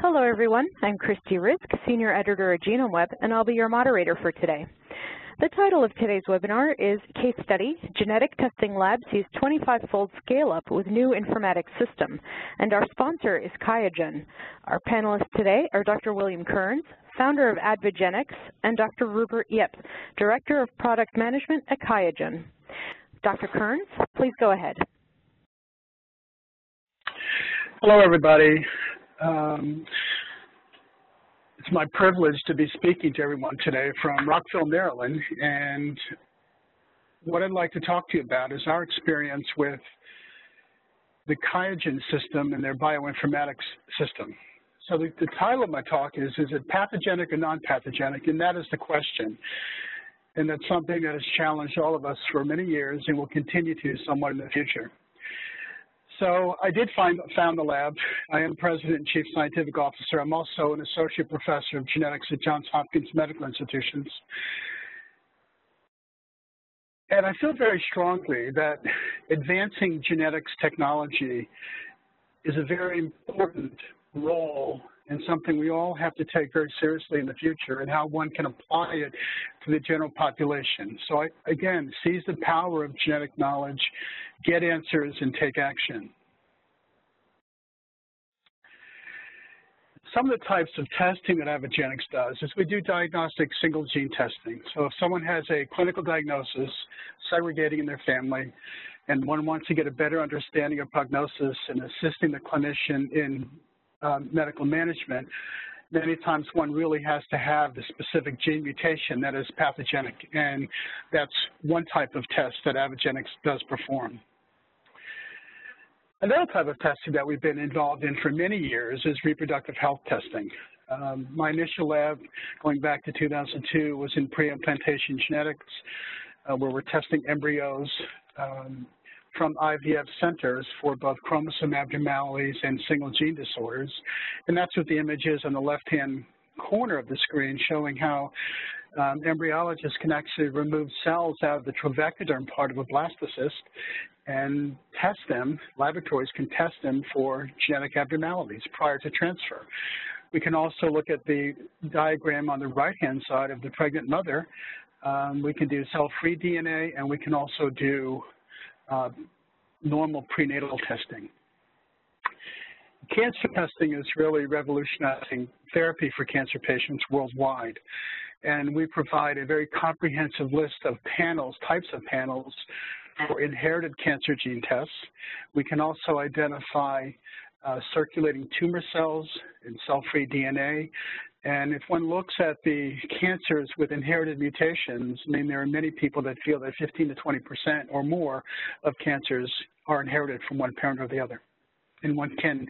Hello everyone, I'm Christy Rizk, Senior Editor at GenomeWeb, and I'll be your moderator for today. The title of today's webinar is Case Study, Genetic Testing Lab Sees 25-fold Scale-Up with New Informatics System, and our sponsor is QIAGEN. Our panelists today are Dr. William Kearns, founder of AdvaGenix, and Dr. Rupert Yip, Director of Product Management at QIAGEN. Dr. Kearns, please go ahead. Hello, everybody. Um, it's my privilege to be speaking to everyone today from Rockville, Maryland, and what I'd like to talk to you about is our experience with the QIAGEN system and their bioinformatics system. So the, the title of my talk is, is it pathogenic or non-pathogenic? And that is the question. And that's something that has challenged all of us for many years and will continue to somewhat in the future. So I did find found the lab. I am president and chief scientific officer. I'm also an associate professor of genetics at Johns Hopkins Medical Institutions. And I feel very strongly that advancing genetics technology is a very important role and something we all have to take very seriously in the future and how one can apply it to the general population. So I, again, seize the power of genetic knowledge, get answers, and take action. Some of the types of testing that AdvaGenix does is we do diagnostic single gene testing. So if someone has a clinical diagnosis, segregating in their family, and one wants to get a better understanding of prognosis and assisting the clinician in medical management, many times one really has to have the specific gene mutation that is pathogenic, and that's one type of test that AdvaGenix does perform. Another type of testing that we've been involved in for many years is reproductive health testing. Um, my initial lab, going back to 2002, was in pre-implantation genetics, uh, where we're testing embryos um, from IVF centers for both chromosome abnormalities and single gene disorders. And that's what the image is on the left-hand corner of the screen showing how um, embryologists can actually remove cells out of the trophectoderm part of a blastocyst and test them, laboratories can test them for genetic abnormalities prior to transfer. We can also look at the diagram on the right-hand side of the pregnant mother. Um, we can do cell-free DNA, and we can also do normal prenatal testing. Cancer testing is really revolutionizing therapy for cancer patients worldwide. And we provide a very comprehensive list of panels, types of panels for inherited cancer gene tests. We can also identify uh, circulating tumor cells and cell-free DNA and if one looks at the cancers with inherited mutations, I mean, there are many people that feel that 15 to 20 percent or more of cancers are inherited from one parent or the other. And one can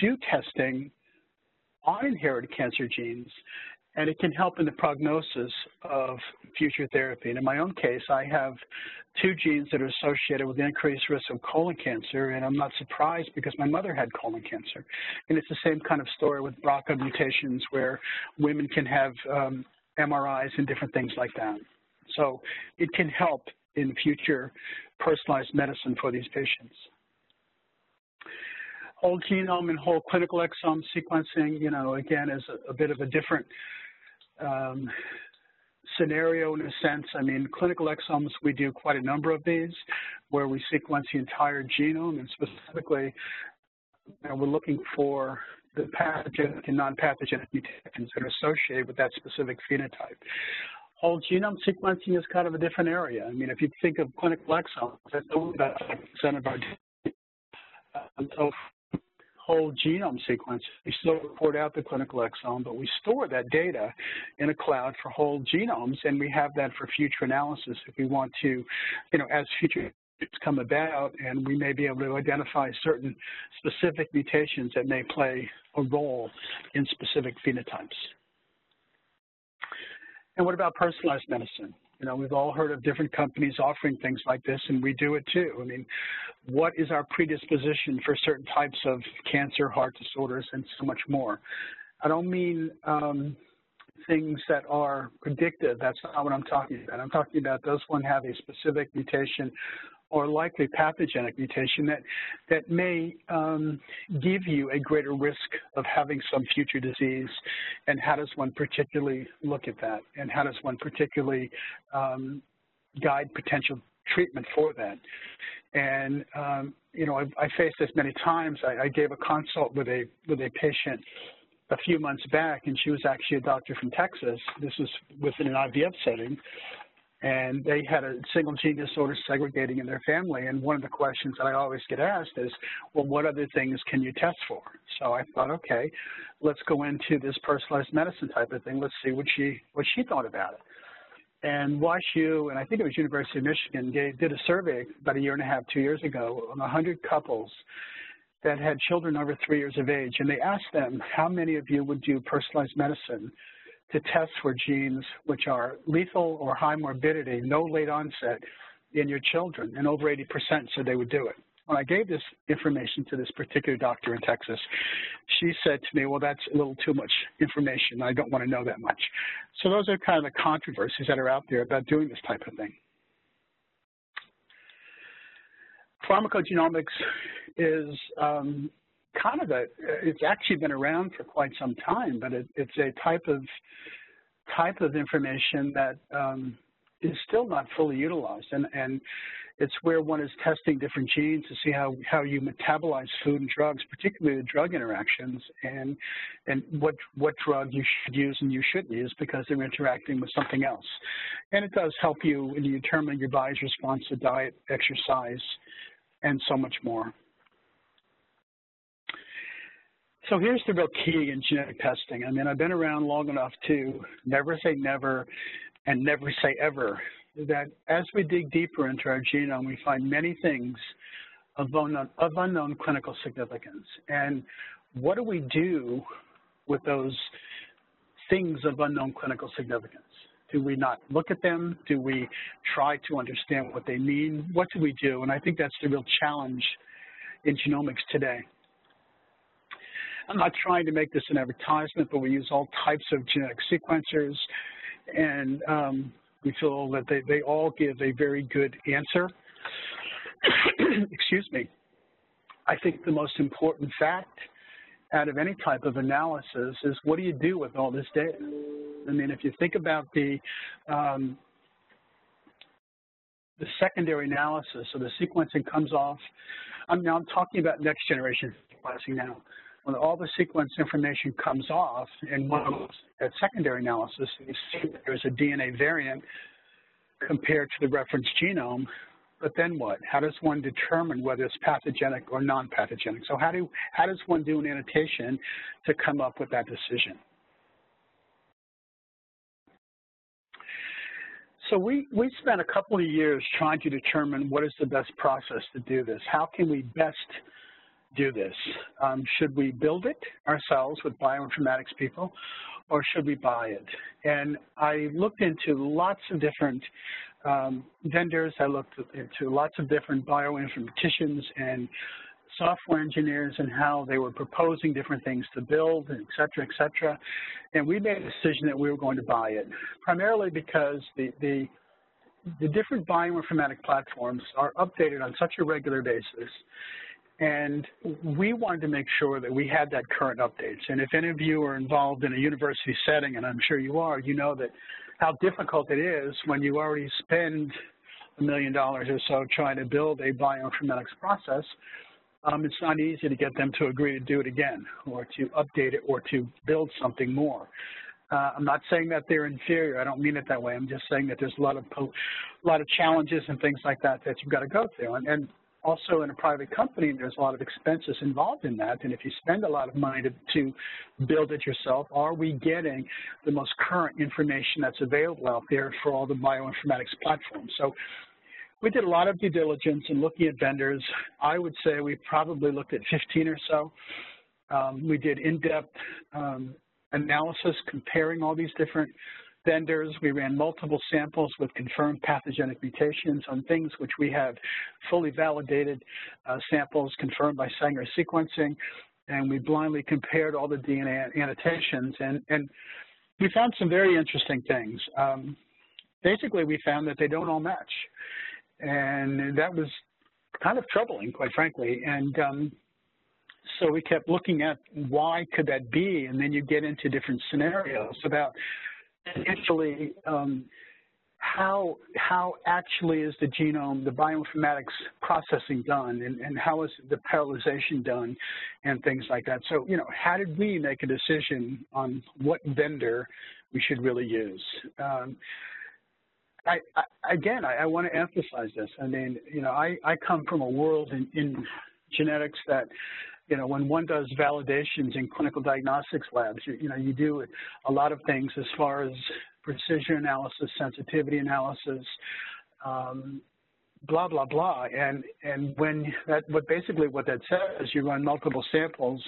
do testing on inherited cancer genes and it can help in the prognosis of future therapy. And in my own case, I have two genes that are associated with increased risk of colon cancer, and I'm not surprised because my mother had colon cancer. And it's the same kind of story with BRCA mutations where women can have um, MRIs and different things like that. So it can help in future personalized medicine for these patients whole genome and whole clinical exome sequencing, you know, again, is a, a bit of a different um, scenario in a sense. I mean, clinical exomes, we do quite a number of these where we sequence the entire genome and specifically you know, we're looking for the pathogenic and non-pathogenic mutations that are associated with that specific phenotype. Whole genome sequencing is kind of a different area. I mean, if you think of clinical exomes, that's only about 5% of our data. Um, so whole genome sequence. We still report out the clinical exome, but we store that data in a cloud for whole genomes, and we have that for future analysis if we want to, you know, as future come about, and we may be able to identify certain specific mutations that may play a role in specific phenotypes. And what about personalized medicine? You know, we've all heard of different companies offering things like this, and we do it too. I mean, what is our predisposition for certain types of cancer, heart disorders, and so much more? I don't mean um, things that are predictive. That's not what I'm talking about. I'm talking about does one have a specific mutation or likely pathogenic mutation that, that may um, give you a greater risk of having some future disease, and how does one particularly look at that, and how does one particularly um, guide potential treatment for that. And um, you know, I've, I faced this many times. I, I gave a consult with a with a patient a few months back, and she was actually a doctor from Texas. This was within an IVF setting, and they had a single gene disorder segregating in their family. And one of the questions that I always get asked is, well, what other things can you test for? So I thought, okay, let's go into this personalized medicine type of thing. Let's see what she what she thought about it. And WashU, and I think it was University of Michigan, gave, did a survey about a year and a half, two years ago, on 100 couples that had children over three years of age. And they asked them, how many of you would do personalized medicine to test for genes which are lethal or high morbidity, no late onset in your children? And over 80% said they would do it when I gave this information to this particular doctor in Texas, she said to me, well, that's a little too much information. I don't want to know that much. So those are kind of the controversies that are out there about doing this type of thing. Pharmacogenomics is um, kind of a, it's actually been around for quite some time, but it, it's a type of type of information that um, is still not fully utilized. And, and it's where one is testing different genes to see how, how you metabolize food and drugs, particularly the drug interactions, and, and what, what drug you should use and you shouldn't use because they're interacting with something else. And it does help you in determining your body's response to diet, exercise, and so much more. So here's the real key in genetic testing. I mean, I've been around long enough to never say never and never say ever that as we dig deeper into our genome, we find many things of unknown, of unknown clinical significance. And what do we do with those things of unknown clinical significance? Do we not look at them? Do we try to understand what they mean? What do we do? And I think that's the real challenge in genomics today. I'm not trying to make this an advertisement, but we use all types of genetic sequencers, and um, we feel that they, they all give a very good answer. Excuse me. I think the most important fact out of any type of analysis is what do you do with all this data? I mean, if you think about the um, the secondary analysis, so the sequencing comes off. I'm now I'm talking about next generation sequencing now. When all the sequence information comes off, and one at secondary analysis, you see that there's a DNA variant compared to the reference genome, but then what? How does one determine whether it's pathogenic or non-pathogenic? So how, do, how does one do an annotation to come up with that decision? So we, we spent a couple of years trying to determine what is the best process to do this. How can we best do this? Um, should we build it ourselves with bioinformatics people, or should we buy it? And I looked into lots of different um, vendors. I looked into lots of different bioinformaticians and software engineers and how they were proposing different things to build, et cetera, et cetera. And we made a decision that we were going to buy it, primarily because the, the, the different bioinformatic platforms are updated on such a regular basis and we wanted to make sure that we had that current updates. And if any of you are involved in a university setting, and I'm sure you are, you know that how difficult it is when you already spend a million dollars or so trying to build a bioinformatics process, um, it's not easy to get them to agree to do it again or to update it or to build something more. Uh, I'm not saying that they're inferior. I don't mean it that way. I'm just saying that there's a lot of a lot of challenges and things like that that you've got to go through. And, and also in a private company, there's a lot of expenses involved in that. And if you spend a lot of money to, to build it yourself, are we getting the most current information that's available out there for all the bioinformatics platforms? So we did a lot of due diligence in looking at vendors. I would say we probably looked at 15 or so. Um, we did in-depth um, analysis comparing all these different vendors. We ran multiple samples with confirmed pathogenic mutations on things which we have fully validated uh, samples confirmed by Sanger sequencing, and we blindly compared all the DNA annotations, and, and we found some very interesting things. Um, basically, we found that they don't all match. And that was kind of troubling, quite frankly. And um, so we kept looking at why could that be, and then you get into different scenarios about initially um, how how actually is the genome, the bioinformatics processing done, and, and how is the parallelization done, and things like that. So, you know, how did we make a decision on what vendor we should really use? Um, I, I, again, I, I want to emphasize this. I mean, you know, I, I come from a world in, in genetics that you know, when one does validations in clinical diagnostics labs, you, you, know, you do a lot of things as far as precision analysis, sensitivity analysis, um, blah, blah, blah. And, and when that, what basically what that says, you run multiple samples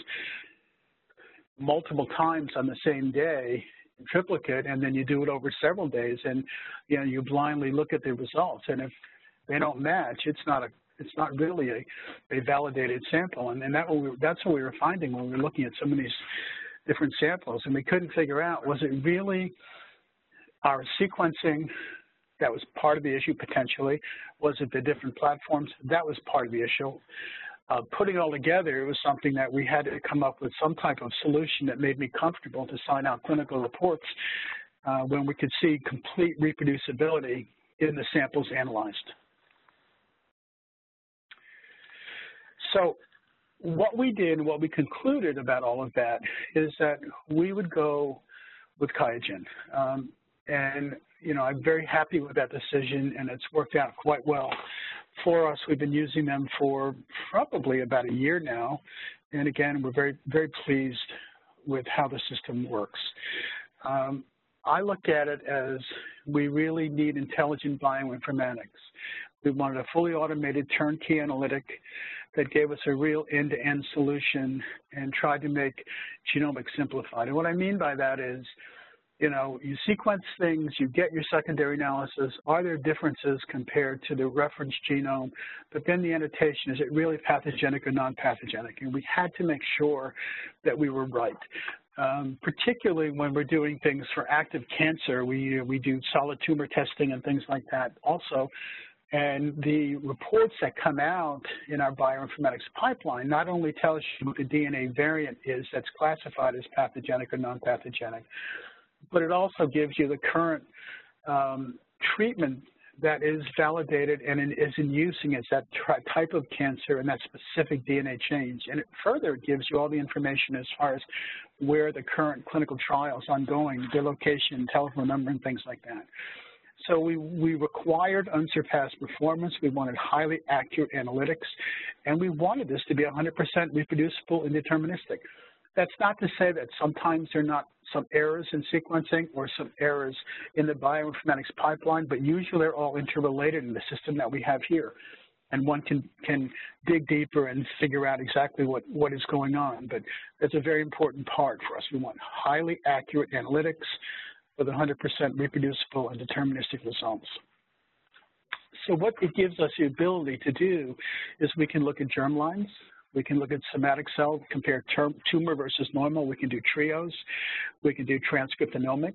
multiple times on the same day triplicate, and then you do it over several days, and, you know, you blindly look at the results. And if they don't match, it's not a it's not really a, a validated sample. And, and that we, that's what we were finding when we were looking at some of these different samples. And we couldn't figure out, was it really our sequencing that was part of the issue potentially? Was it the different platforms? That was part of the issue. Uh, putting it all together, it was something that we had to come up with some type of solution that made me comfortable to sign out clinical reports uh, when we could see complete reproducibility in the samples analyzed. So what we did, and what we concluded about all of that is that we would go with QIAGEN. Um, and, you know, I'm very happy with that decision, and it's worked out quite well for us. We've been using them for probably about a year now. And again, we're very, very pleased with how the system works. Um, I look at it as we really need intelligent bioinformatics. We wanted a fully automated turnkey analytic that gave us a real end-to-end -end solution and tried to make genomics simplified. And what I mean by that is, you know, you sequence things, you get your secondary analysis, are there differences compared to the reference genome, but then the annotation, is it really pathogenic or non-pathogenic? And we had to make sure that we were right. Um, particularly when we're doing things for active cancer, we, we do solid tumor testing and things like that also. And the reports that come out in our bioinformatics pipeline not only tells you what the DNA variant is that's classified as pathogenic or non-pathogenic, but it also gives you the current um, treatment that is validated and is in use against that type of cancer and that specific DNA change. And it further gives you all the information as far as where the current clinical trials ongoing, their location, telephone number, and things like that. So we, we required unsurpassed performance. We wanted highly accurate analytics, and we wanted this to be 100% reproducible and deterministic. That's not to say that sometimes there are not some errors in sequencing or some errors in the bioinformatics pipeline, but usually they're all interrelated in the system that we have here. And one can, can dig deeper and figure out exactly what, what is going on. But that's a very important part for us. We want highly accurate analytics, with 100% reproducible and deterministic results. So what it gives us the ability to do is we can look at germ lines, we can look at somatic cell, compare tumor versus normal. We can do trios. We can do transcriptomics.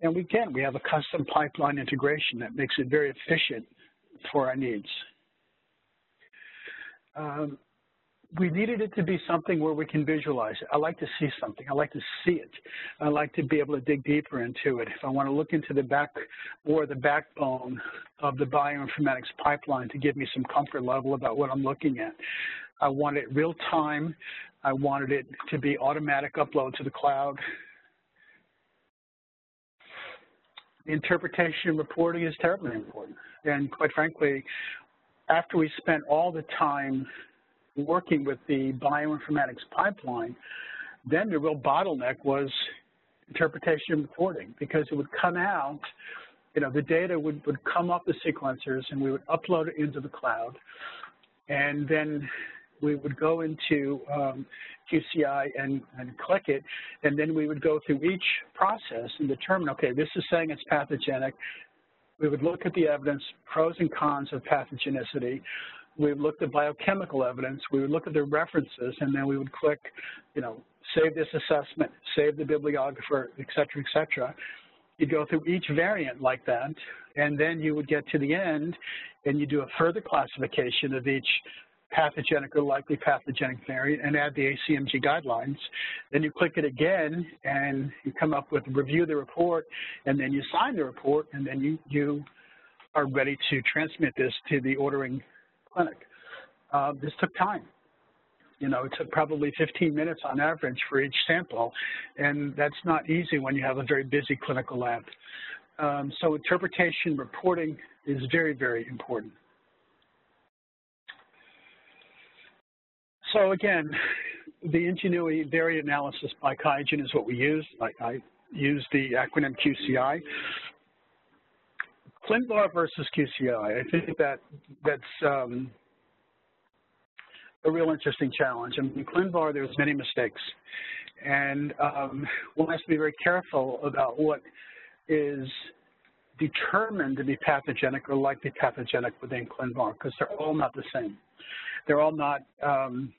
And we can. We have a custom pipeline integration that makes it very efficient for our needs. Um, we needed it to be something where we can visualize it. I like to see something. I like to see it. I like to be able to dig deeper into it. If I want to look into the back or the backbone of the bioinformatics pipeline to give me some comfort level about what I'm looking at. I want it real time. I wanted it to be automatic upload to the cloud. The interpretation reporting is terribly important. And quite frankly, after we spent all the time working with the bioinformatics pipeline, then the real bottleneck was interpretation and reporting because it would come out, you know, the data would, would come off the sequencers and we would upload it into the cloud. And then we would go into um, QCI and, and click it, and then we would go through each process and determine, okay, this is saying it's pathogenic. We would look at the evidence, pros and cons of pathogenicity we would look at biochemical evidence, we would look at the references, and then we would click, you know, save this assessment, save the bibliographer, et cetera, et cetera. you go through each variant like that, and then you would get to the end and you do a further classification of each pathogenic or likely pathogenic variant and add the ACMG guidelines. Then you click it again and you come up with review the report and then you sign the report and then you, you are ready to transmit this to the ordering clinic. Uh, this took time. You know, it took probably 15 minutes on average for each sample, and that's not easy when you have a very busy clinical lab. Um, so interpretation reporting is very, very important. So again, the Ingenuity variant analysis by QIAGEN is what we use. I, I use the acronym QCI. ClinVar versus QCI, I think that that's um, a real interesting challenge. I mean, ClinVar, there's many mistakes. And um, one has to be very careful about what is determined to be pathogenic or likely pathogenic within ClinVar because they're all not the same. They're all not 100%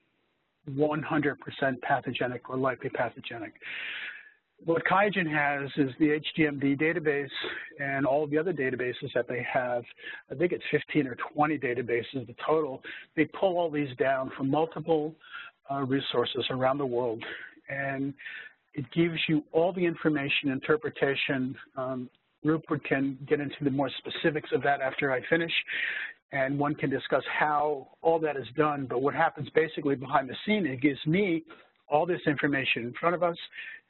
um, pathogenic or likely pathogenic what QIAGEN has is the HGMD database and all the other databases that they have. I think it's 15 or 20 databases, the total. They pull all these down from multiple uh, resources around the world, and it gives you all the information, interpretation. Um, Rupert can get into the more specifics of that after I finish, and one can discuss how all that is done. But what happens basically behind the scene, it gives me all this information in front of us,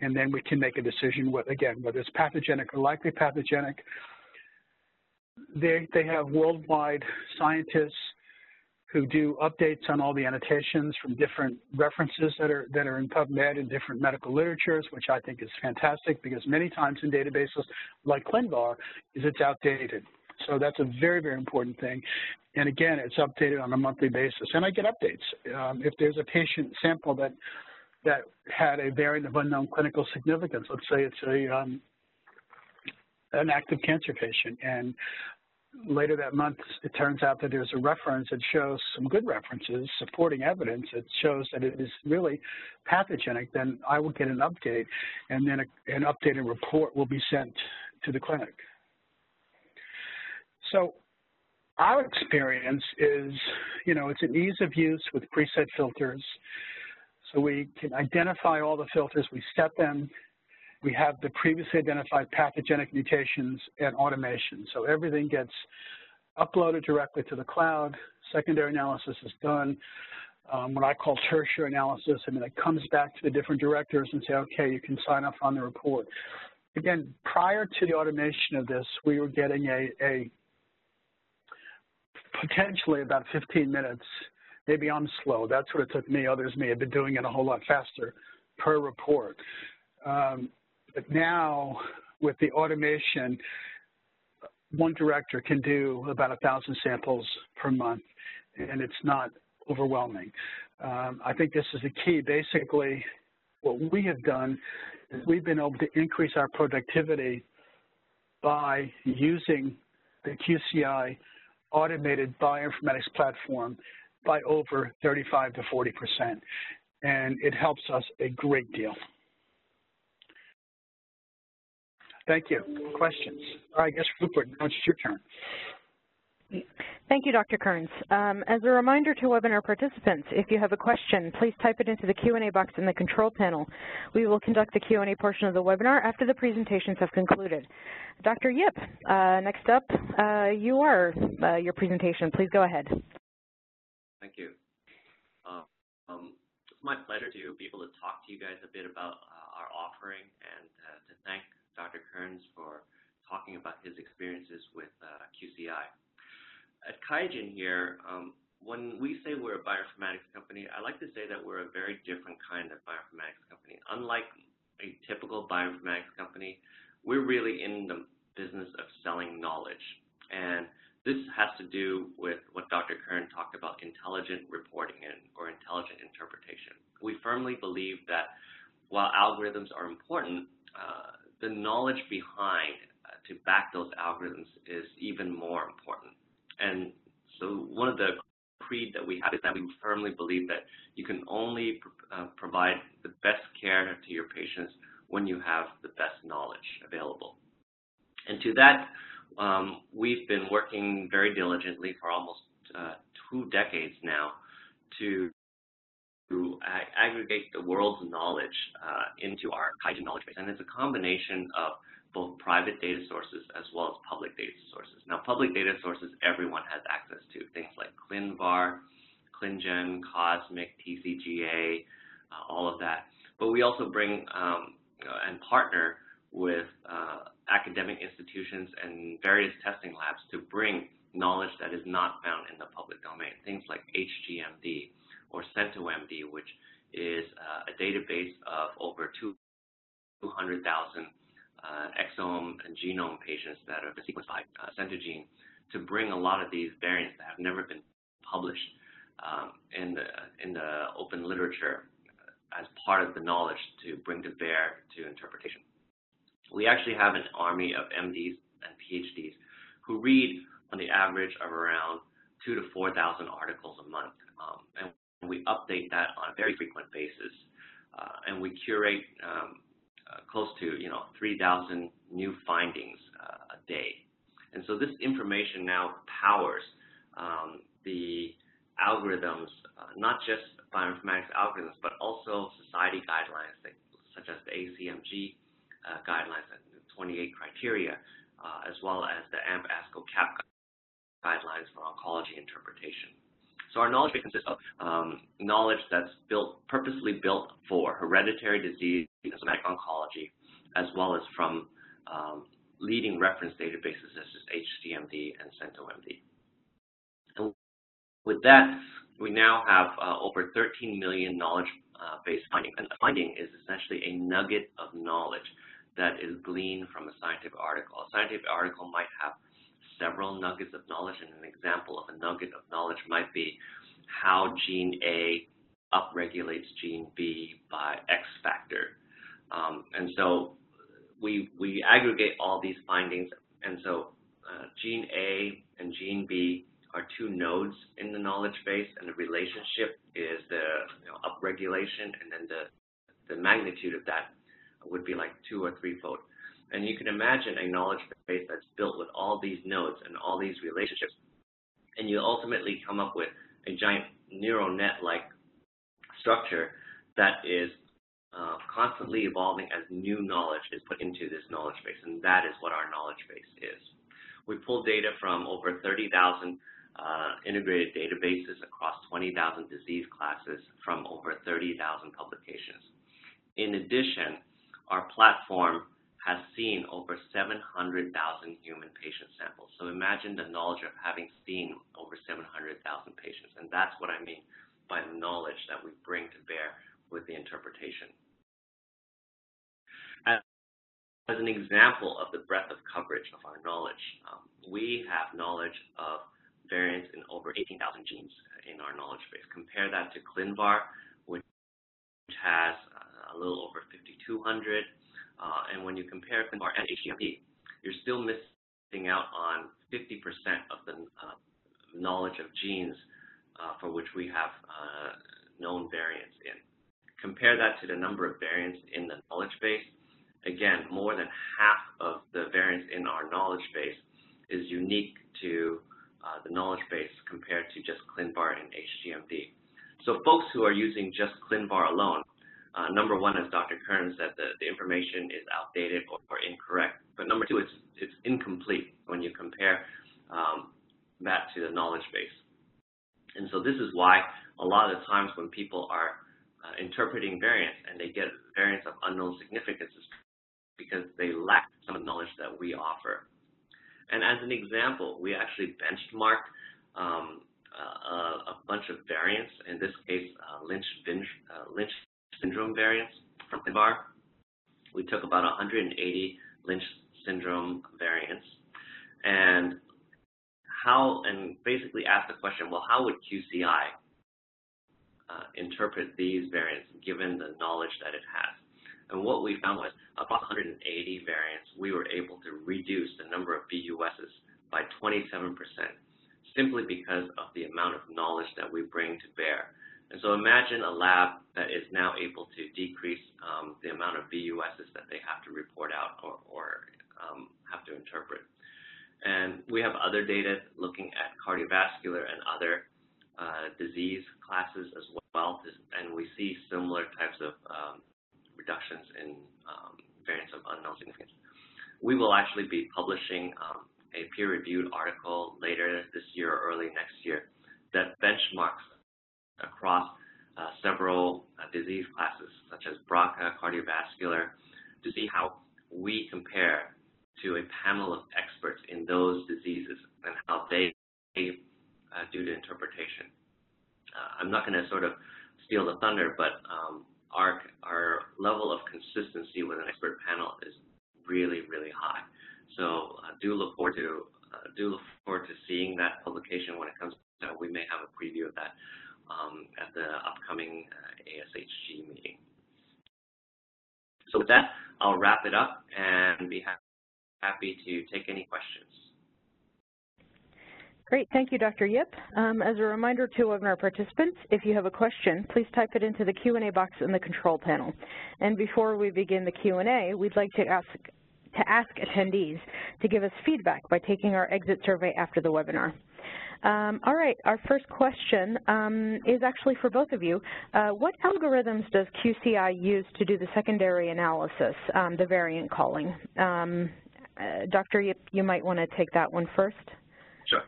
and then we can make a decision, what, again, whether it's pathogenic or likely pathogenic. They, they have worldwide scientists who do updates on all the annotations from different references that are, that are in PubMed and different medical literatures, which I think is fantastic because many times in databases like ClinVar is it's outdated. So that's a very, very important thing. And again, it's updated on a monthly basis. And I get updates. Um, if there's a patient sample that that had a variant of unknown clinical significance. Let's say it's a um, an active cancer patient, and later that month, it turns out that there's a reference that shows some good references, supporting evidence that shows that it is really pathogenic, then I will get an update, and then a, an updated report will be sent to the clinic. So our experience is, you know, it's an ease of use with preset filters. So we can identify all the filters, we set them, we have the previously identified pathogenic mutations and automation. So everything gets uploaded directly to the cloud, secondary analysis is done, um, what I call tertiary analysis, I mean, it comes back to the different directors and say, okay, you can sign off on the report. Again, prior to the automation of this, we were getting a, a potentially about 15 minutes maybe I'm slow. That's what it took me. Others may have been doing it a whole lot faster per report. Um, but now, with the automation, one director can do about a 1,000 samples per month, and it's not overwhelming. Um, I think this is the key. Basically, what we have done is we've been able to increase our productivity by using the QCI automated bioinformatics platform by over 35 to 40 percent, and it helps us a great deal. Thank you. Questions? I guess, Rupert, now it's your turn. Thank you, Dr. Kearns. Um, as a reminder to webinar participants, if you have a question, please type it into the Q&A box in the control panel. We will conduct the Q&A portion of the webinar after the presentations have concluded. Dr. Yip, uh, next up, uh, you are uh, your presentation. Please go ahead. Thank you. Uh, um, it's my pleasure to be able to talk to you guys a bit about uh, our offering and uh, to thank Dr. Kearns for talking about his experiences with uh, QCI. At QIAGEN here, um, when we say we're a bioinformatics company, I like to say that we're a very different kind of bioinformatics company. Unlike a typical bioinformatics company, we're really in the business of selling knowledge. And this has to do with what Dr. Kern talked about, intelligent reporting and, or intelligent interpretation. We firmly believe that while algorithms are important, uh, the knowledge behind uh, to back those algorithms is even more important. And so one of the creed that we have is that we firmly believe that you can only pr uh, provide the best care to your patients when you have the best knowledge available. And to that, um, we've been working very diligently for almost uh, two decades now to to aggregate the world's knowledge uh, into our hygiene knowledge base. And it's a combination of both private data sources as well as public data sources. Now, public data sources everyone has access to, things like ClinVar, ClinGen, COSMIC, TCGA, uh, all of that. But we also bring um, and partner with uh, academic institutions and various testing labs to bring knowledge that is not found in the public domain, things like HGMD or CentoMD, which is uh, a database of over 200,000 uh, exome and genome patients that are sequenced by uh, Centogene to bring a lot of these variants that have never been published um, in the in the open literature as part of the knowledge to bring to bear to interpretation. We actually have an army of MDs and PhDs who read on the average of around two to 4,000 articles a month. Um, and we update that on a very frequent basis. Uh, and we curate um, uh, close to, you know, 3,000 new findings uh, a day. And so this information now powers um, the algorithms, uh, not just bioinformatics algorithms, but also society guidelines that, such as the ACMG uh, guidelines and 28 criteria, uh, as well as the AMP ASCO CAP guidelines for oncology interpretation. So our knowledge consists of um, knowledge that's built, purposely built for hereditary disease and somatic oncology, as well as from um, leading reference databases such as HGMD and CentoMD. And with that, we now have uh, over 13 million knowledge-based uh, findings. And a finding is essentially a nugget of knowledge that is gleaned from a scientific article. A scientific article might have several nuggets of knowledge, and an example of a nugget of knowledge might be how gene A upregulates gene B by X factor. Um, and so we, we aggregate all these findings, and so uh, gene A and gene B are two nodes in the knowledge base, and the relationship is the you know, upregulation, and then the, the magnitude of that would be like two or threefold. And you can imagine a knowledge base that's built with all these nodes and all these relationships. And you ultimately come up with a giant neural net-like structure that is uh, constantly evolving as new knowledge is put into this knowledge base. And that is what our knowledge base is. We pull data from over 30,000 uh, integrated databases across 20,000 disease classes from over 30,000 publications. In addition, our platform has seen over 700,000 human patient samples. So imagine the knowledge of having seen over 700,000 patients. And that's what I mean by the knowledge that we bring to bear with the interpretation. As, an example of the breadth of coverage of our knowledge, um, we have knowledge of variants in over 18,000 genes in our knowledge base. Compare that to ClinVar, which has uh, a little over 5,200 uh, and when you compare ClinVar and HGMD, you're still missing out on 50% of the uh, knowledge of genes uh, for which we have known variants in. Compare that to the number of variants in the knowledge base. Again, more than half of the variants in our knowledge base is unique to uh, the knowledge base compared to just ClinVar and HGMD. So folks who are using just ClinVar alone uh, number one, as Dr. Kern said, the, the information is outdated or, or, incorrect. But number two, it's, it's incomplete when you compare um, that to the knowledge base. And so this is why a lot of the times when people are uh, interpreting variants and they get variants of unknown significance is because they lack some of the knowledge that we offer. And as an example, we actually benchmarked um, uh, a bunch of variants, in this case, uh, Lynch, uh, Lynch syndrome variants from ClinVar. We took about 180 Lynch syndrome variants and how and basically asked the question, well, how would QCI uh, interpret these variants given the knowledge that it has? And what we found was across 180 variants, we were able to reduce the number of VUSs by 27% simply because of the amount of knowledge that we bring to bear And so imagine a lab that is now able to decrease um, the amount of VUSs that they have to report out or, or um, have to interpret. And we have other data looking at cardiovascular and other uh, disease classes as well, and we see similar types of um, reductions in um, variants of unknown significance. We will actually be publishing um, a peer-reviewed article later this year or early next year that benchmarks across uh, several uh, disease classes, such as BRCA, cardiovascular, to see how we compare to a panel of experts in those diseases and how they uh, do the interpretation. Uh, I'm not going to sort of steal the thunder, but um, our, our level of consistency with an expert panel is really, really high. So uh, do look forward to uh, do look forward to seeing that publication when it comes. we may have a preview of that um, at the upcoming uh, ASHG meeting. So with that, I'll wrap it up and be happy happy to take any questions. Great, thank you, Dr. Yip. Um, as a reminder to webinar participants, if you have a question, please type it into the Q&A box in the control panel. And before we begin the Q&A, we'd like to ask, to ask attendees to give us feedback by taking our exit survey after the webinar. Um, all right, our first question um, is actually for both of you. Uh, what algorithms does QCI use to do the secondary analysis, um, the variant calling? Um, uh, Dr. Yip, you might want to take that one first. Sure.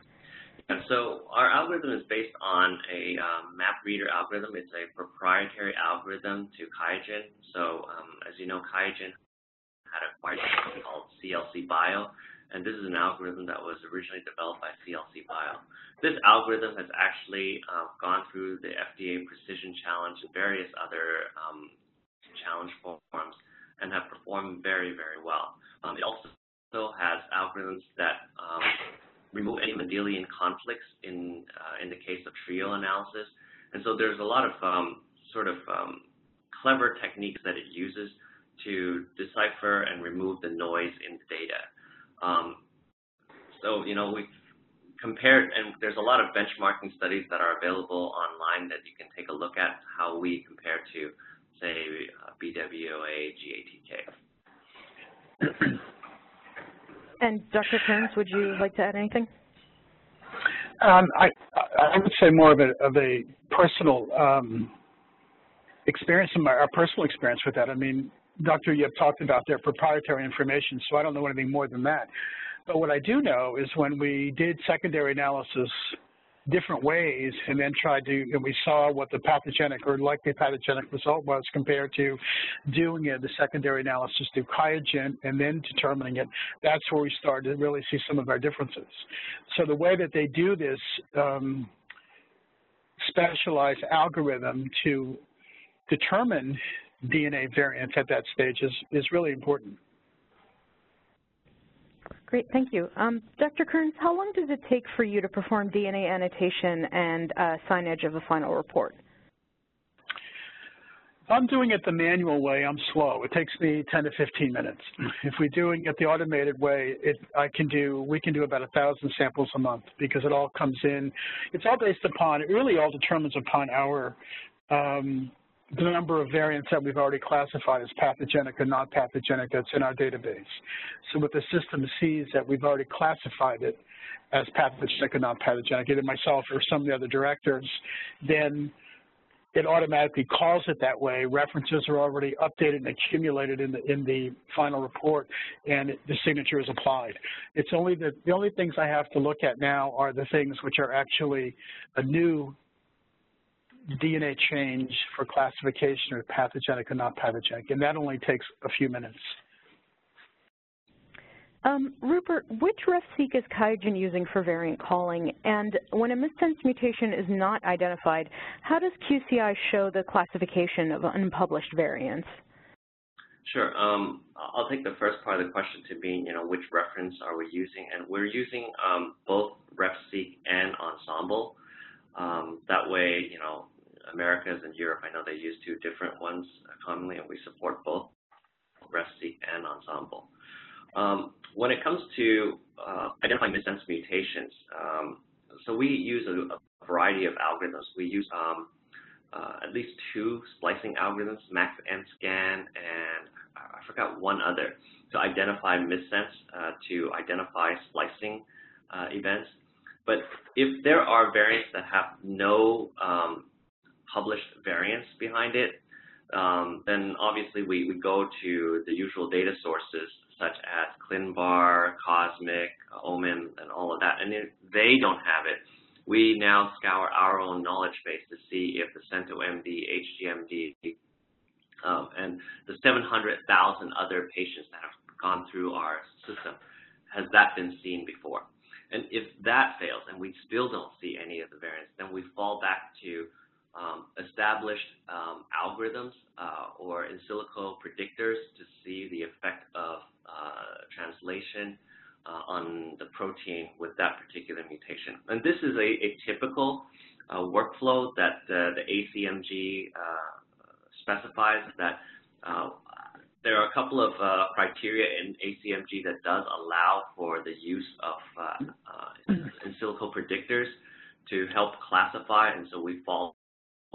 And so our algorithm is based on a um, MapReader algorithm. It's a proprietary algorithm to QIAGEN. So um, as you know, QIAGEN had acquired something called CLC Bio, and this is an algorithm that was originally developed by CLC Bio. This algorithm has actually uh, gone through the FDA Precision Challenge and various other um, challenge forums and have performed very, very well. Um, it also also has algorithms that um, remove any Mendelian conflicts in, uh, in the case of trio analysis. And so there's a lot of um, sort of um, clever techniques that it uses to decipher and remove the noise in the data. Um, so, you know, we've compared, and there's a lot of benchmarking studies that are available online that you can take a look at how we compare to, say, uh, BWA, GATK. And Dr. Kearns, would you like to add anything? Um, I, I would say more of a, of a personal um, experience, our personal experience with that. I mean, Dr. Yip talked about their proprietary information, so I don't know anything more than that. But what I do know is when we did secondary analysis different ways and then tried to, and we saw what the pathogenic or likely pathogenic result was compared to doing it, the secondary analysis through QIAGEN and then determining it, that's where we started to really see some of our differences. So the way that they do this um, specialized algorithm to determine DNA variants at that stage is, is really important. Great, thank you. Um, Dr. Kearns, how long does it take for you to perform DNA annotation and uh, signage of a final report? If I'm doing it the manual way, I'm slow. It takes me 10 to 15 minutes. If we're doing it the automated way, it, I can do, we can do about a 1,000 samples a month because it all comes in. It's all based upon, it really all determines upon our um, the number of variants that we've already classified as pathogenic or not pathogenic that's in our database. So what the system sees that we've already classified it as pathogenic or not pathogenic, either myself or some of the other directors, then it automatically calls it that way. References are already updated and accumulated in the in the final report, and it, the signature is applied. It's only the the only things I have to look at now are the things which are actually a new DNA change for classification or pathogenic or not pathogenic, and that only takes a few minutes. Um, Rupert, which RefSeq is QIAGEN using for variant calling? And when a missense mutation is not identified, how does QCI show the classification of unpublished variants? Sure. Um, I'll take the first part of the question to be, you know, which reference are we using? And we're using um, both RefSeq and Ensembl. Um, that way, you know, Americas and Europe, I know they use two different ones commonly, and we support both RefSeq and Ensembl. Um, when it comes to uh, identifying missense mutations, um, so we use a, a, variety of algorithms. We use um, uh, at least two splicing algorithms, MaxEntScan and Scan, and I forgot one other, to identify missense, uh, to identify splicing uh, events. But if there are variants that have no um, published variants behind it, um, then obviously we, we go to the usual data sources such as ClinVar, Cosmic, OMIM, and all of that. And if they don't have it, we now scour our own knowledge base to see if the CentoMD, HGMD, um, and the 700,000 other patients that have gone through our system, has that been seen before? And if that fails and we still don't see any of the variants, then we fall back to um, established um, algorithms uh, or in silico predictors to see the effect of uh, translation uh, on the protein with that particular mutation. And this is a, a typical uh, workflow that uh, the ACMG uh, specifies that there are a couple of criteria in ACMG that does allow for the use of in silico predictors to help classify, and so we fall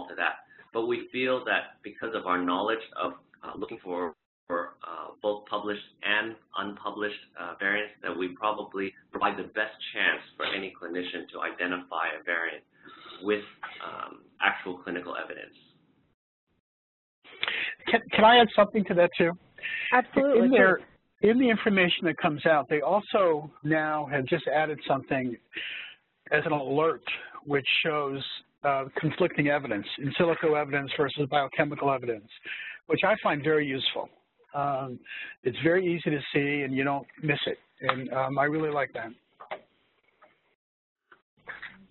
to that. But we feel that because of our knowledge of uh, looking for, for uh, both published and unpublished uh, variants, that we probably provide the best chance for any clinician to identify a variant with um, actual clinical evidence. Can, can I add something to that too? Absolutely. In, their, in the information that comes out, they also now have just added something as an alert which shows uh, conflicting evidence, in silico evidence versus biochemical evidence, which I find very useful. Um, it's very easy to see and you don't miss it, and um, I really like that.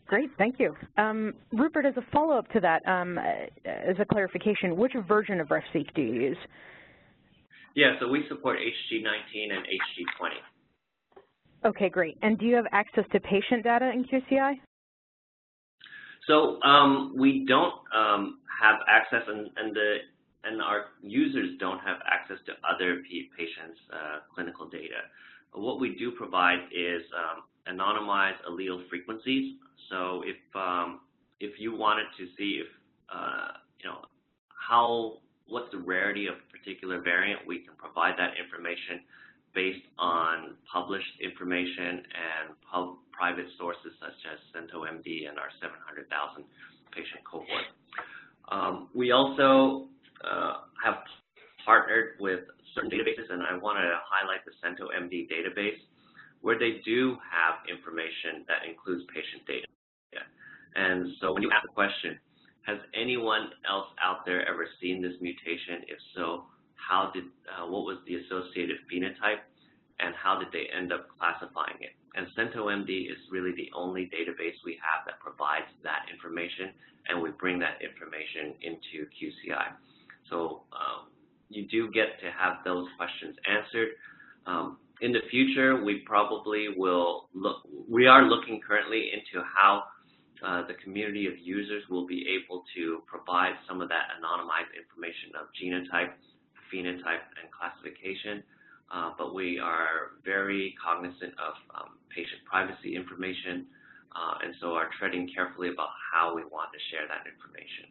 Great, thank you. Um, Rupert, as a follow-up to that, um, as a clarification, which version of RefSeq do you use? Yeah, so we support HG19 and HG20. Okay, great. And do you have access to patient data in QCI? So um, we don't um, have access, and, and, the and our users don't have access to other patients' uh, clinical data. What we do provide is um, anonymized allele frequencies. So if um, if you wanted to see if uh, you know how what's the rarity of a particular variant, we can provide that information based on published information and pub private sources such as CentoMD and our 700,000 patient cohort. Um, we also uh, have partnered with certain databases, and I want to highlight the CentoMD database, where they do have information that includes patient data. And so when you ask the question, has anyone else out there ever seen this mutation? If so, how did, uh, what was the associated phenotype, and how did they end up classifying it? And CentoMD is really the only database we have that provides that information, and we bring that information into QCI. So um, you do get to have those questions answered. Um, in the future, we probably will look, we are looking currently into how uh, the community of users will be able to provide some of that anonymized information of genotype, phenotype, and classification. Uh, but we are very cognizant of um, patient privacy information, uh, and so are treading carefully about how we want to share that information.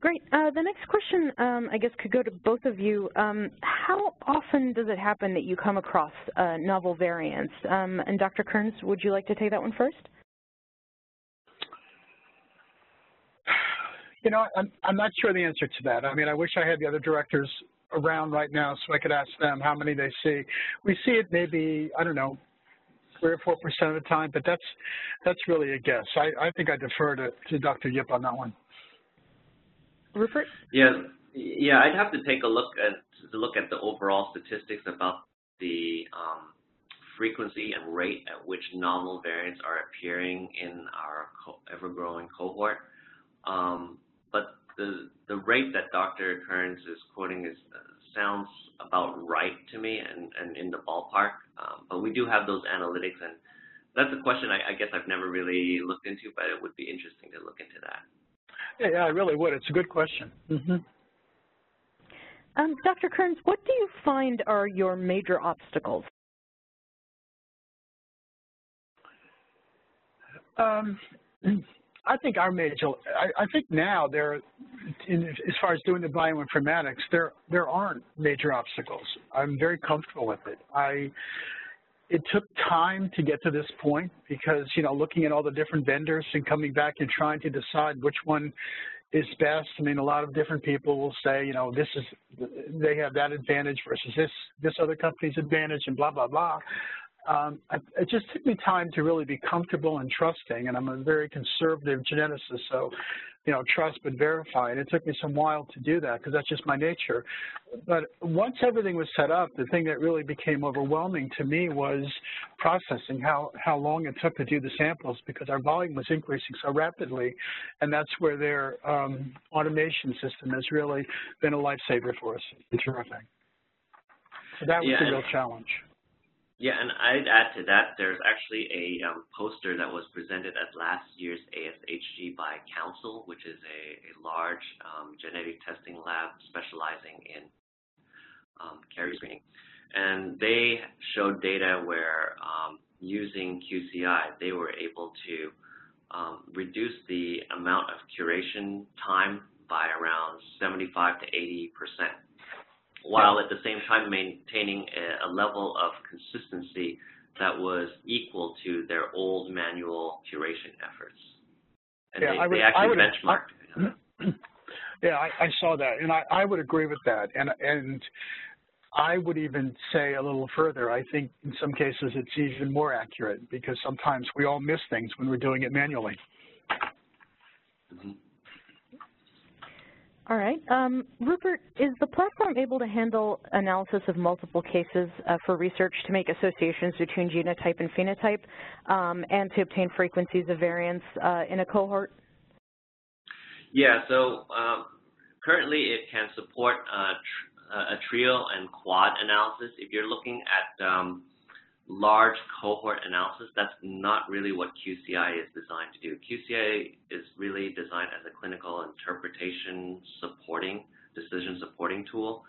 Great. Uh, the next question, um, I guess, could go to both of you. Um, how often does it happen that you come across uh, novel variants? Um, and Dr. Kearns, would you like to take that one first? You know, I'm, I'm not sure the answer to that. I mean, I wish I had the other directors around right now so I could ask them how many they see. We see it maybe, I don't know, three or four percent of the time, but that's that's really a guess. I, I think I defer to, to Dr. Yip on that one. Rupert? Yeah, yeah, I'd have to take a look at look at the overall statistics about the um, frequency and rate at which novel variants are appearing in our co ever-growing cohort. Um, but the the rate that Dr. Kearns is quoting is uh, sounds about right to me and, and in the ballpark. Um, but we do have those analytics, and that's a question I, I, guess I've never really looked into, but it would be interesting to look into that. Yeah, yeah I really would. It's a good question. Mm -hmm. um, Dr. Kearns, what do you find are your major obstacles? Um, I think our major, I, I think now there, in, as far as doing the bioinformatics, there there aren't major obstacles. I'm very comfortable with it. I, it took time to get to this point because you know looking at all the different vendors and coming back and trying to decide which one is best. I mean, a lot of different people will say, you know, this is they have that advantage versus this this other company's advantage, and blah blah blah um, it just took me time to really be comfortable and trusting, and I'm a very conservative geneticist, so, you know, trust but verify, and it took me some while to do that because that's just my nature. But once everything was set up, the thing that really became overwhelming to me was processing, how, how long it took to do the samples because our volume was increasing so rapidly, and that's where their um, automation system has really been a lifesaver for us. It's terrific. So that was yeah, the real challenge. Yeah, and I'd add to that, there's actually a um, poster that was presented at last year's ASHG by Counsyl, which is a, a large um, genetic testing lab specializing in um, carrier screening. And they showed data where um, using QCI, they were able to um, reduce the amount of curation time by around 75 to 80 percent while at the same time maintaining a, a level of consistency that was equal to their old manual curation efforts. And yeah, they, would, they actually would, benchmarked. I, yeah, I, I, saw that, and I, I would agree with that. And and I would even say a little further. I think in some cases it's even more accurate because sometimes we all miss things when we're doing it manually. Mm -hmm. All right. Um, Rupert, is the platform able to handle analysis of multiple cases uh, for research to make associations between genotype and phenotype um, and to obtain frequencies of variance uh, in a cohort? Yeah, so um, currently it can support uh, tr a trio and quad analysis. If you're looking at um, large cohort analysis, that's not really what QCI is designed to do. QCI is really designed as a clinical interpretation supporting, decision supporting tool,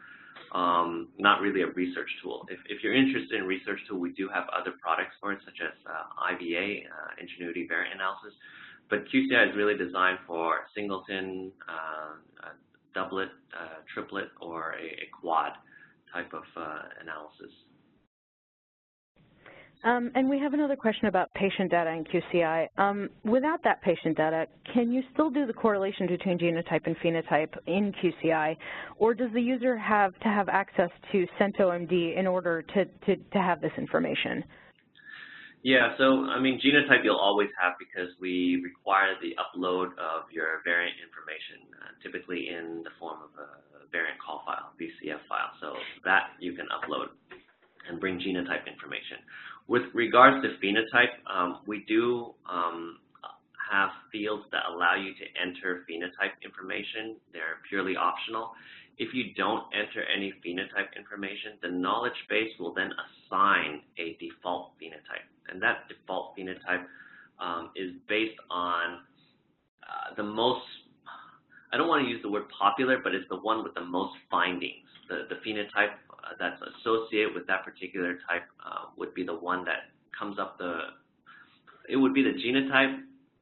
um, not really a research tool. If, if, you're interested in research tool, we do have other products for it, such as uh, IVA, uh, Ingenuity Variant Analysis, but QCI is really designed for singleton, uh, doublet, uh, triplet, or a, a, quad type of uh, analysis. Um, and we have another question about patient data in QCI. Um, without that patient data, can you still do the correlation between genotype and phenotype in QCI, or does the user have to have access to CentOMD in order to, to, to have this information? Yeah, so I mean, genotype you'll always have because we require the upload of your variant information, uh, typically in the form of a variant call file, VCF file. So that you can upload and bring genotype information. With regards to phenotype, um, we do um, have fields that allow you to enter phenotype information. They're purely optional. If you don't enter any phenotype information, the knowledge base will then assign a default phenotype. And that default phenotype um, is based on uh, the most, I don't want to use the word popular, but it's the one with the most findings. The, the phenotype that's associated with that particular type uh, would be the one that comes up the, it would be the genotype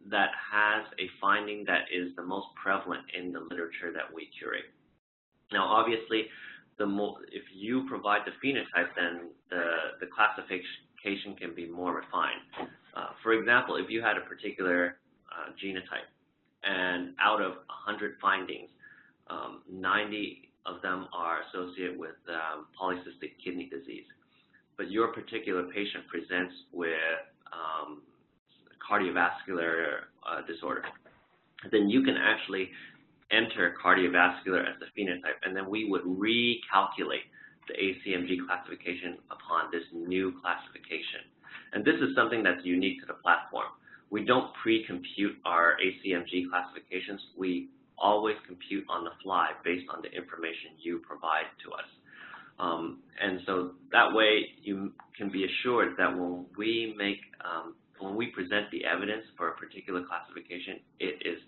that has a finding that is the most prevalent in the literature that we curate. Now, obviously, the more, if you provide the phenotype, then the, the classification can be more refined. Uh, for example, if you had a particular uh, genotype, and out of 100 findings, um, 90 of them are associated with um, polycystic kidney disease. But your particular patient presents with um, cardiovascular uh, disorder. Then you can actually enter cardiovascular as the phenotype, and then we would recalculate the ACMG classification upon this new classification. And this is something that's unique to the platform. We don't pre-compute our ACMG classifications. We always compute on the fly based on the information you provide to us. Um, and so that way you can be assured that when we make, um, when we present the evidence for a particular classification, it is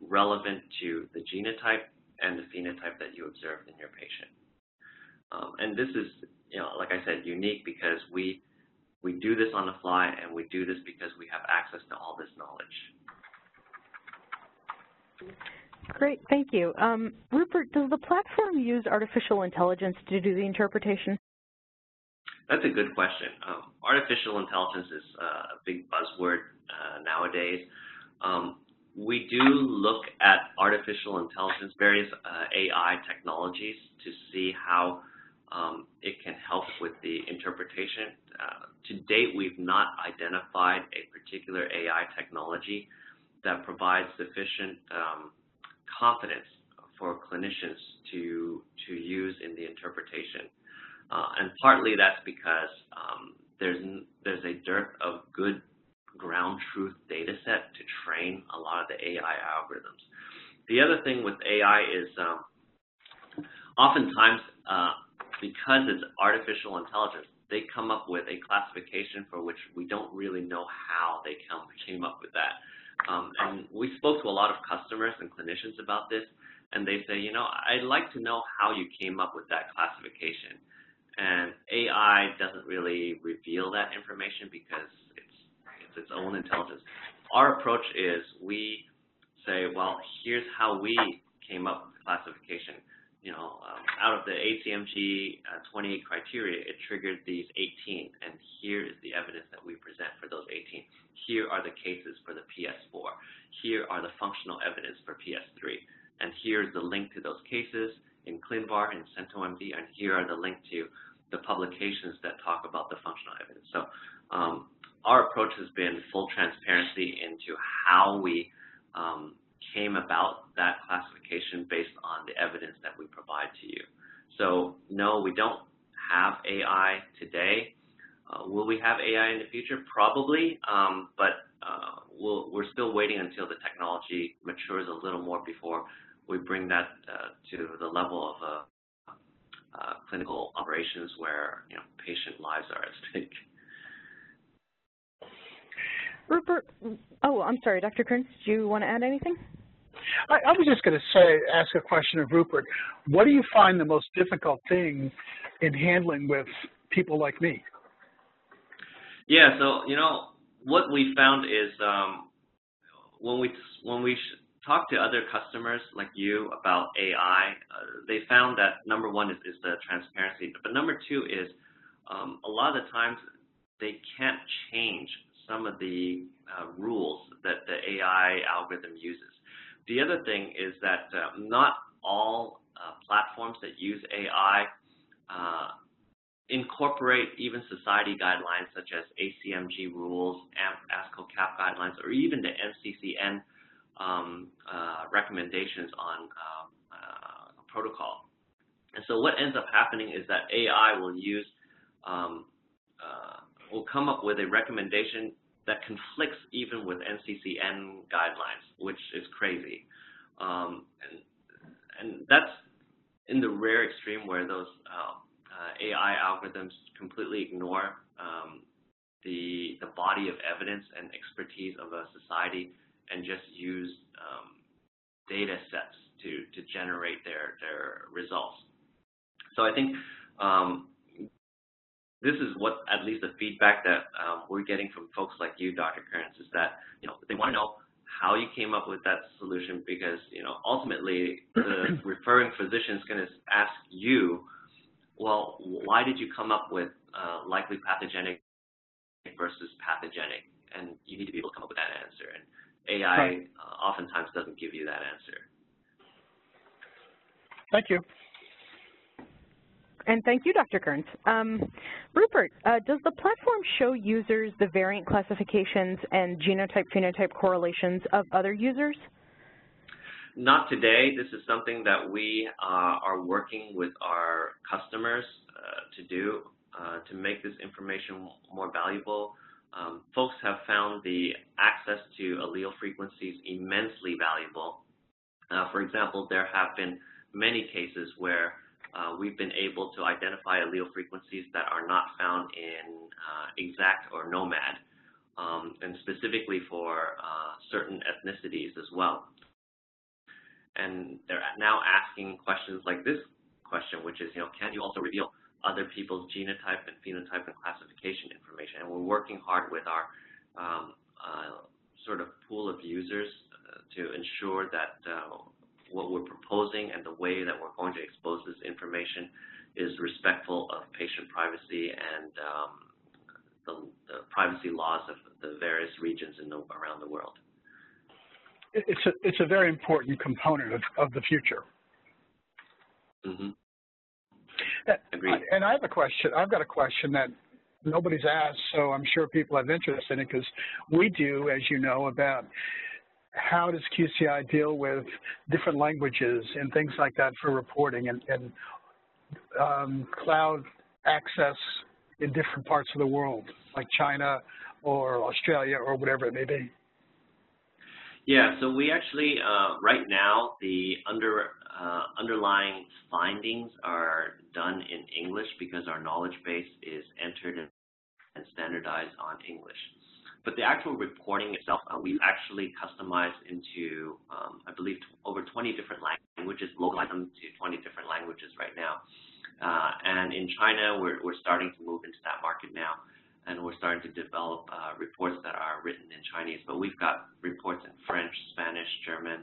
relevant to the genotype and the phenotype that you observed in your patient. Um, and this is, you know, like I said, unique because we we do this on the fly and we do this because we have access to all this knowledge. Great, thank you. Um, Rupert, does the platform use artificial intelligence to do the interpretation? That's a good question. Um, artificial intelligence is uh, a big buzzword uh, nowadays. Um, we do look at artificial intelligence, various uh, AI technologies to see how um, it can help with the interpretation. Uh, to date, we've not identified a particular AI technology that provides sufficient um, confidence for clinicians to to use in the interpretation. Uh, and partly that's because um, there's there's a dearth of good ground truth data set to train a lot of the AI algorithms. The other thing with AI is um, oftentimes uh, because it's artificial intelligence, they come up with a classification for which we don't really know how they come, came up with that. Um, and we spoke to a lot of customers and clinicians about this, and they say, you know, I'd like to know how you came up with that classification. And AI doesn't really reveal that information because it's, it's its own intelligence. Our approach is we say, well, here's how we came up with the classification you know, um, out of the ACMG uh, 28 criteria, it triggered these 18, and here is the evidence that we present for those 18. Here are the cases for the PS4. Here are the functional evidence for PS3. And here's the link to those cases in ClinVar and CentoMD, and here are the link to the publications that talk about the functional evidence. So um, our approach has been full transparency into how we um, came about that classification based on the evidence that we provide to you. So no, we don't have AI today. Uh, will we have AI in the future? Probably, um, but uh, we we are still waiting until the technology matures a little more before we bring that uh, to the level of uh, uh, clinical operations where you know patient lives are at stake. Rupert, oh, I'm sorry, Dr. Kearns, do you want to add anything? I, I was just going to say, ask a question of Rupert. What do you find the most difficult thing in handling with people like me? Yeah, so you know what we found is um, when we when we talk to other customers like you about AI, uh, they found that number one is, is the transparency, but number two is um, a lot of the times they can't change some of the uh, rules that the AI algorithm uses. The other thing is that uh, not all uh, platforms that use AI uh, incorporate even society guidelines such as ACMG rules, ASCO CAP guidelines, or even the NCCN um, uh, recommendations on um, uh, protocol. And so what ends up happening is that AI will use, um, uh, will come up with a recommendation that conflicts even with NCCN guidelines, which is crazy. Um, and, and that's in the rare extreme where those uh, uh, AI algorithms completely ignore um, the, the body of evidence and expertise of a society and just use um, data sets to, to generate their, their results. So I think um, this is what at least the feedback that um, we're getting from folks like you, Dr. Kearns, is that you know they want to know how you came up with that solution because you know ultimately the referring physician is going to ask you, well, why did you come up with uh, likely pathogenic versus pathogenic, and you need to be able to come up with that answer. And AI uh, oftentimes doesn't give you that answer. Thank you. And thank you, Dr. Kearns. Um, Rupert, uh, does the platform show users the variant classifications and genotype-phenotype correlations of other users? Not today. This is something that we uh, are working with our customers uh, to do uh, to make this information more valuable. Um, folks have found the access to allele frequencies immensely valuable. Uh, for example, there have been many cases where uh, we've been able to identify allele frequencies that are not found in uh, ExAC or gnomAD, um, and specifically for uh, certain ethnicities as well. And they're now asking questions like this question, which is, you know, can you also reveal other people's genotype and phenotype and classification information? And we're working hard with our um, uh, sort of pool of users uh, to ensure that uh, what we're proposing and the way that we're going to expose this information is respectful of patient privacy and um, the, the, privacy laws of the various regions in the, around the world. It's a, it's a very important component of, of the future. Mm -hmm. Agreed. And I have a question. I've got a question that nobody's asked, so I'm sure people have interest in it because we do, as you know, about how does QCI deal with different languages and things like that for reporting and, and um, cloud access in different parts of the world, like China or Australia or whatever it may be? Yeah, so we actually, uh, right now, the under uh, underlying findings are done in English because our knowledge base is entered and standardized on English. But the actual reporting itself, uh, we've actually customized into, um, I believe, over 20 different languages, localized them to 20 different languages right now. Uh, and in China, we're, we're starting to move into that market now, and we're starting to develop uh, reports that are written in Chinese. But we've got reports in French, Spanish, German,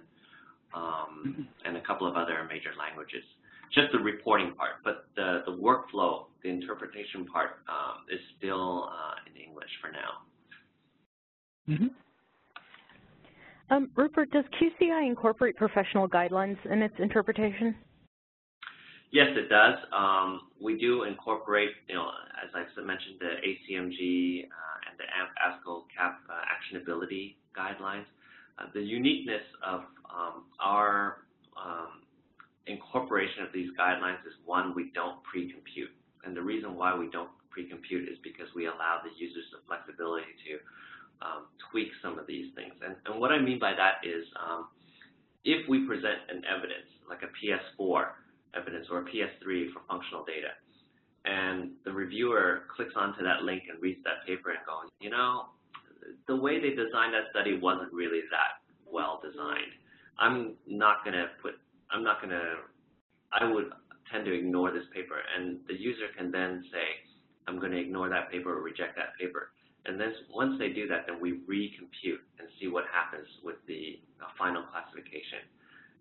um, and a couple of other major languages. Just the reporting part, but the, the workflow, the interpretation part um, is still uh, in English for now. Mm -hmm. um, Rupert, does QCI incorporate professional guidelines in its interpretation? Yes, it does. Um, we do incorporate, you know, as I mentioned, the ACMG uh, and the ASCO CAP uh, actionability guidelines. Uh, the uniqueness of um, our um, incorporation of these guidelines is one, we don't pre-compute. And the reason why we don't pre-compute is because we allow the users the flexibility to um, tweak some of these things. And, and, what I mean by that is um, if we present an evidence, like a PS4, evidence or a PS3 for functional data. And the reviewer clicks onto that link and reads that paper and goes, you know, the way they designed that study wasn't really that well designed. I'm not going to put, I'm not going to, I would tend to ignore this paper. And the user can then say, I'm going to ignore that paper or reject that paper. And then once they do that, then we recompute and see what happens with the uh, final classification.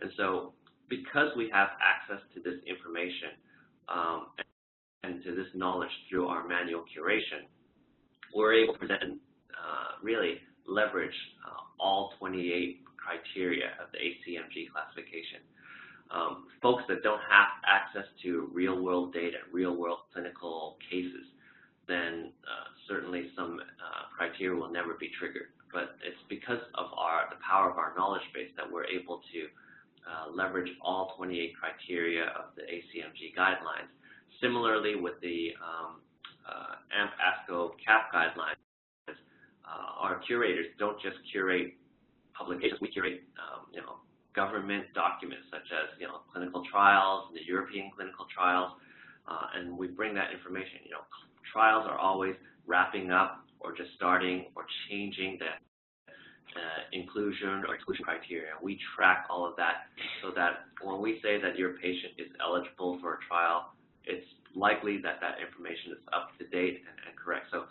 And so because we have access to this information um, and to this knowledge through our manual curation, we're able to and uh, really leverage uh, all 28 criteria of the ACMG classification. Um, folks that don't have access to real-world data, real-world clinical cases, then uh, certainly some uh, criteria will never be triggered. But it's because of our the power of our knowledge base that we're able to uh, leverage all 28 criteria of the ACMG guidelines. Similarly, with the um, uh, AMP ASCO CAP guidelines, uh, our curators don't just curate publications, we curate um, you know, government documents such as you know, clinical trials, the European clinical trials, uh, and we bring that information. You know, trials are always wrapping up or just starting or changing the uh, inclusion or exclusion criteria. We track all of that so that when we say that your patient is eligible for a trial, it's likely that that information is up to date and, and correct. So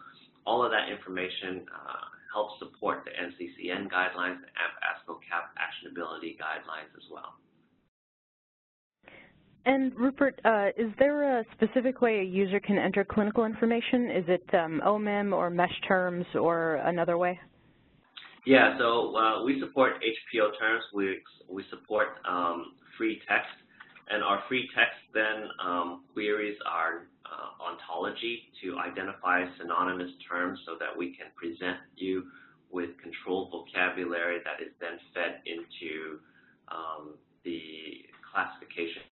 all of that information uh, helps support the NCCN guidelines, AMP ASCO CAP actionability guidelines as well. And Rupert, uh, is there a specific way a user can enter clinical information? Is it um, OMIM or MeSH terms or another way? Yeah, so uh, we support HPO terms. We, we support um, free text. And our free text then um, queries our uh, ontology to identify synonymous terms so that we can present you with controlled vocabulary that is then fed into um, the classification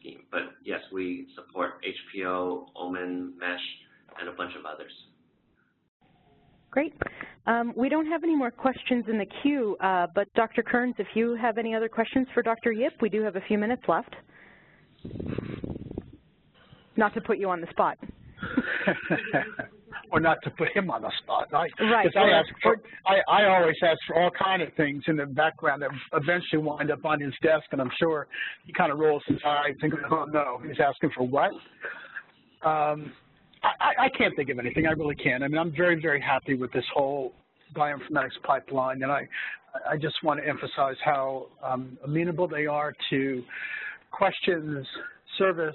scheme. But yes, we support HPO, OMIM, MESH, and a bunch of others. Great. Um, we don't have any more questions in the queue, uh, but Dr. Kearns, if you have any other questions for Dr. Yip, we do have a few minutes left. Not to put you on the spot. or not to put him on the spot. I, right. Because I, ask for, I, I always ask for all kind of things in the background that eventually wind up on his desk, and I'm sure he kind of rolls his eyes and goes, oh, no, he's asking for what? Um, I, I can't think of anything. I really can't. I mean, I'm very, very happy with this whole bioinformatics pipeline, and I, I just want to emphasize how um, amenable they are to questions, service,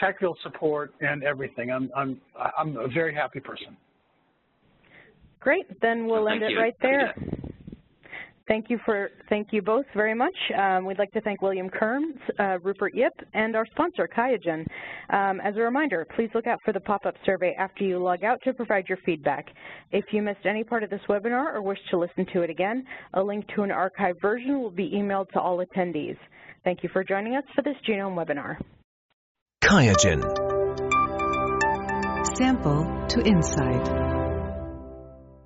technical support, and everything. I'm, I'm, I'm a very happy person. Great, then we'll end it right there. Thank you for thank you both very much. Um, we'd like to thank William Kearns, uh, Rupert Yip, and our sponsor, QIAGEN. Um, as a reminder, please look out for the pop-up survey after you log out to provide your feedback. If you missed any part of this webinar or wish to listen to it again, a link to an archived version will be emailed to all attendees. Thank you for joining us for this genome webinar. QIAGEN. Sample to Insight.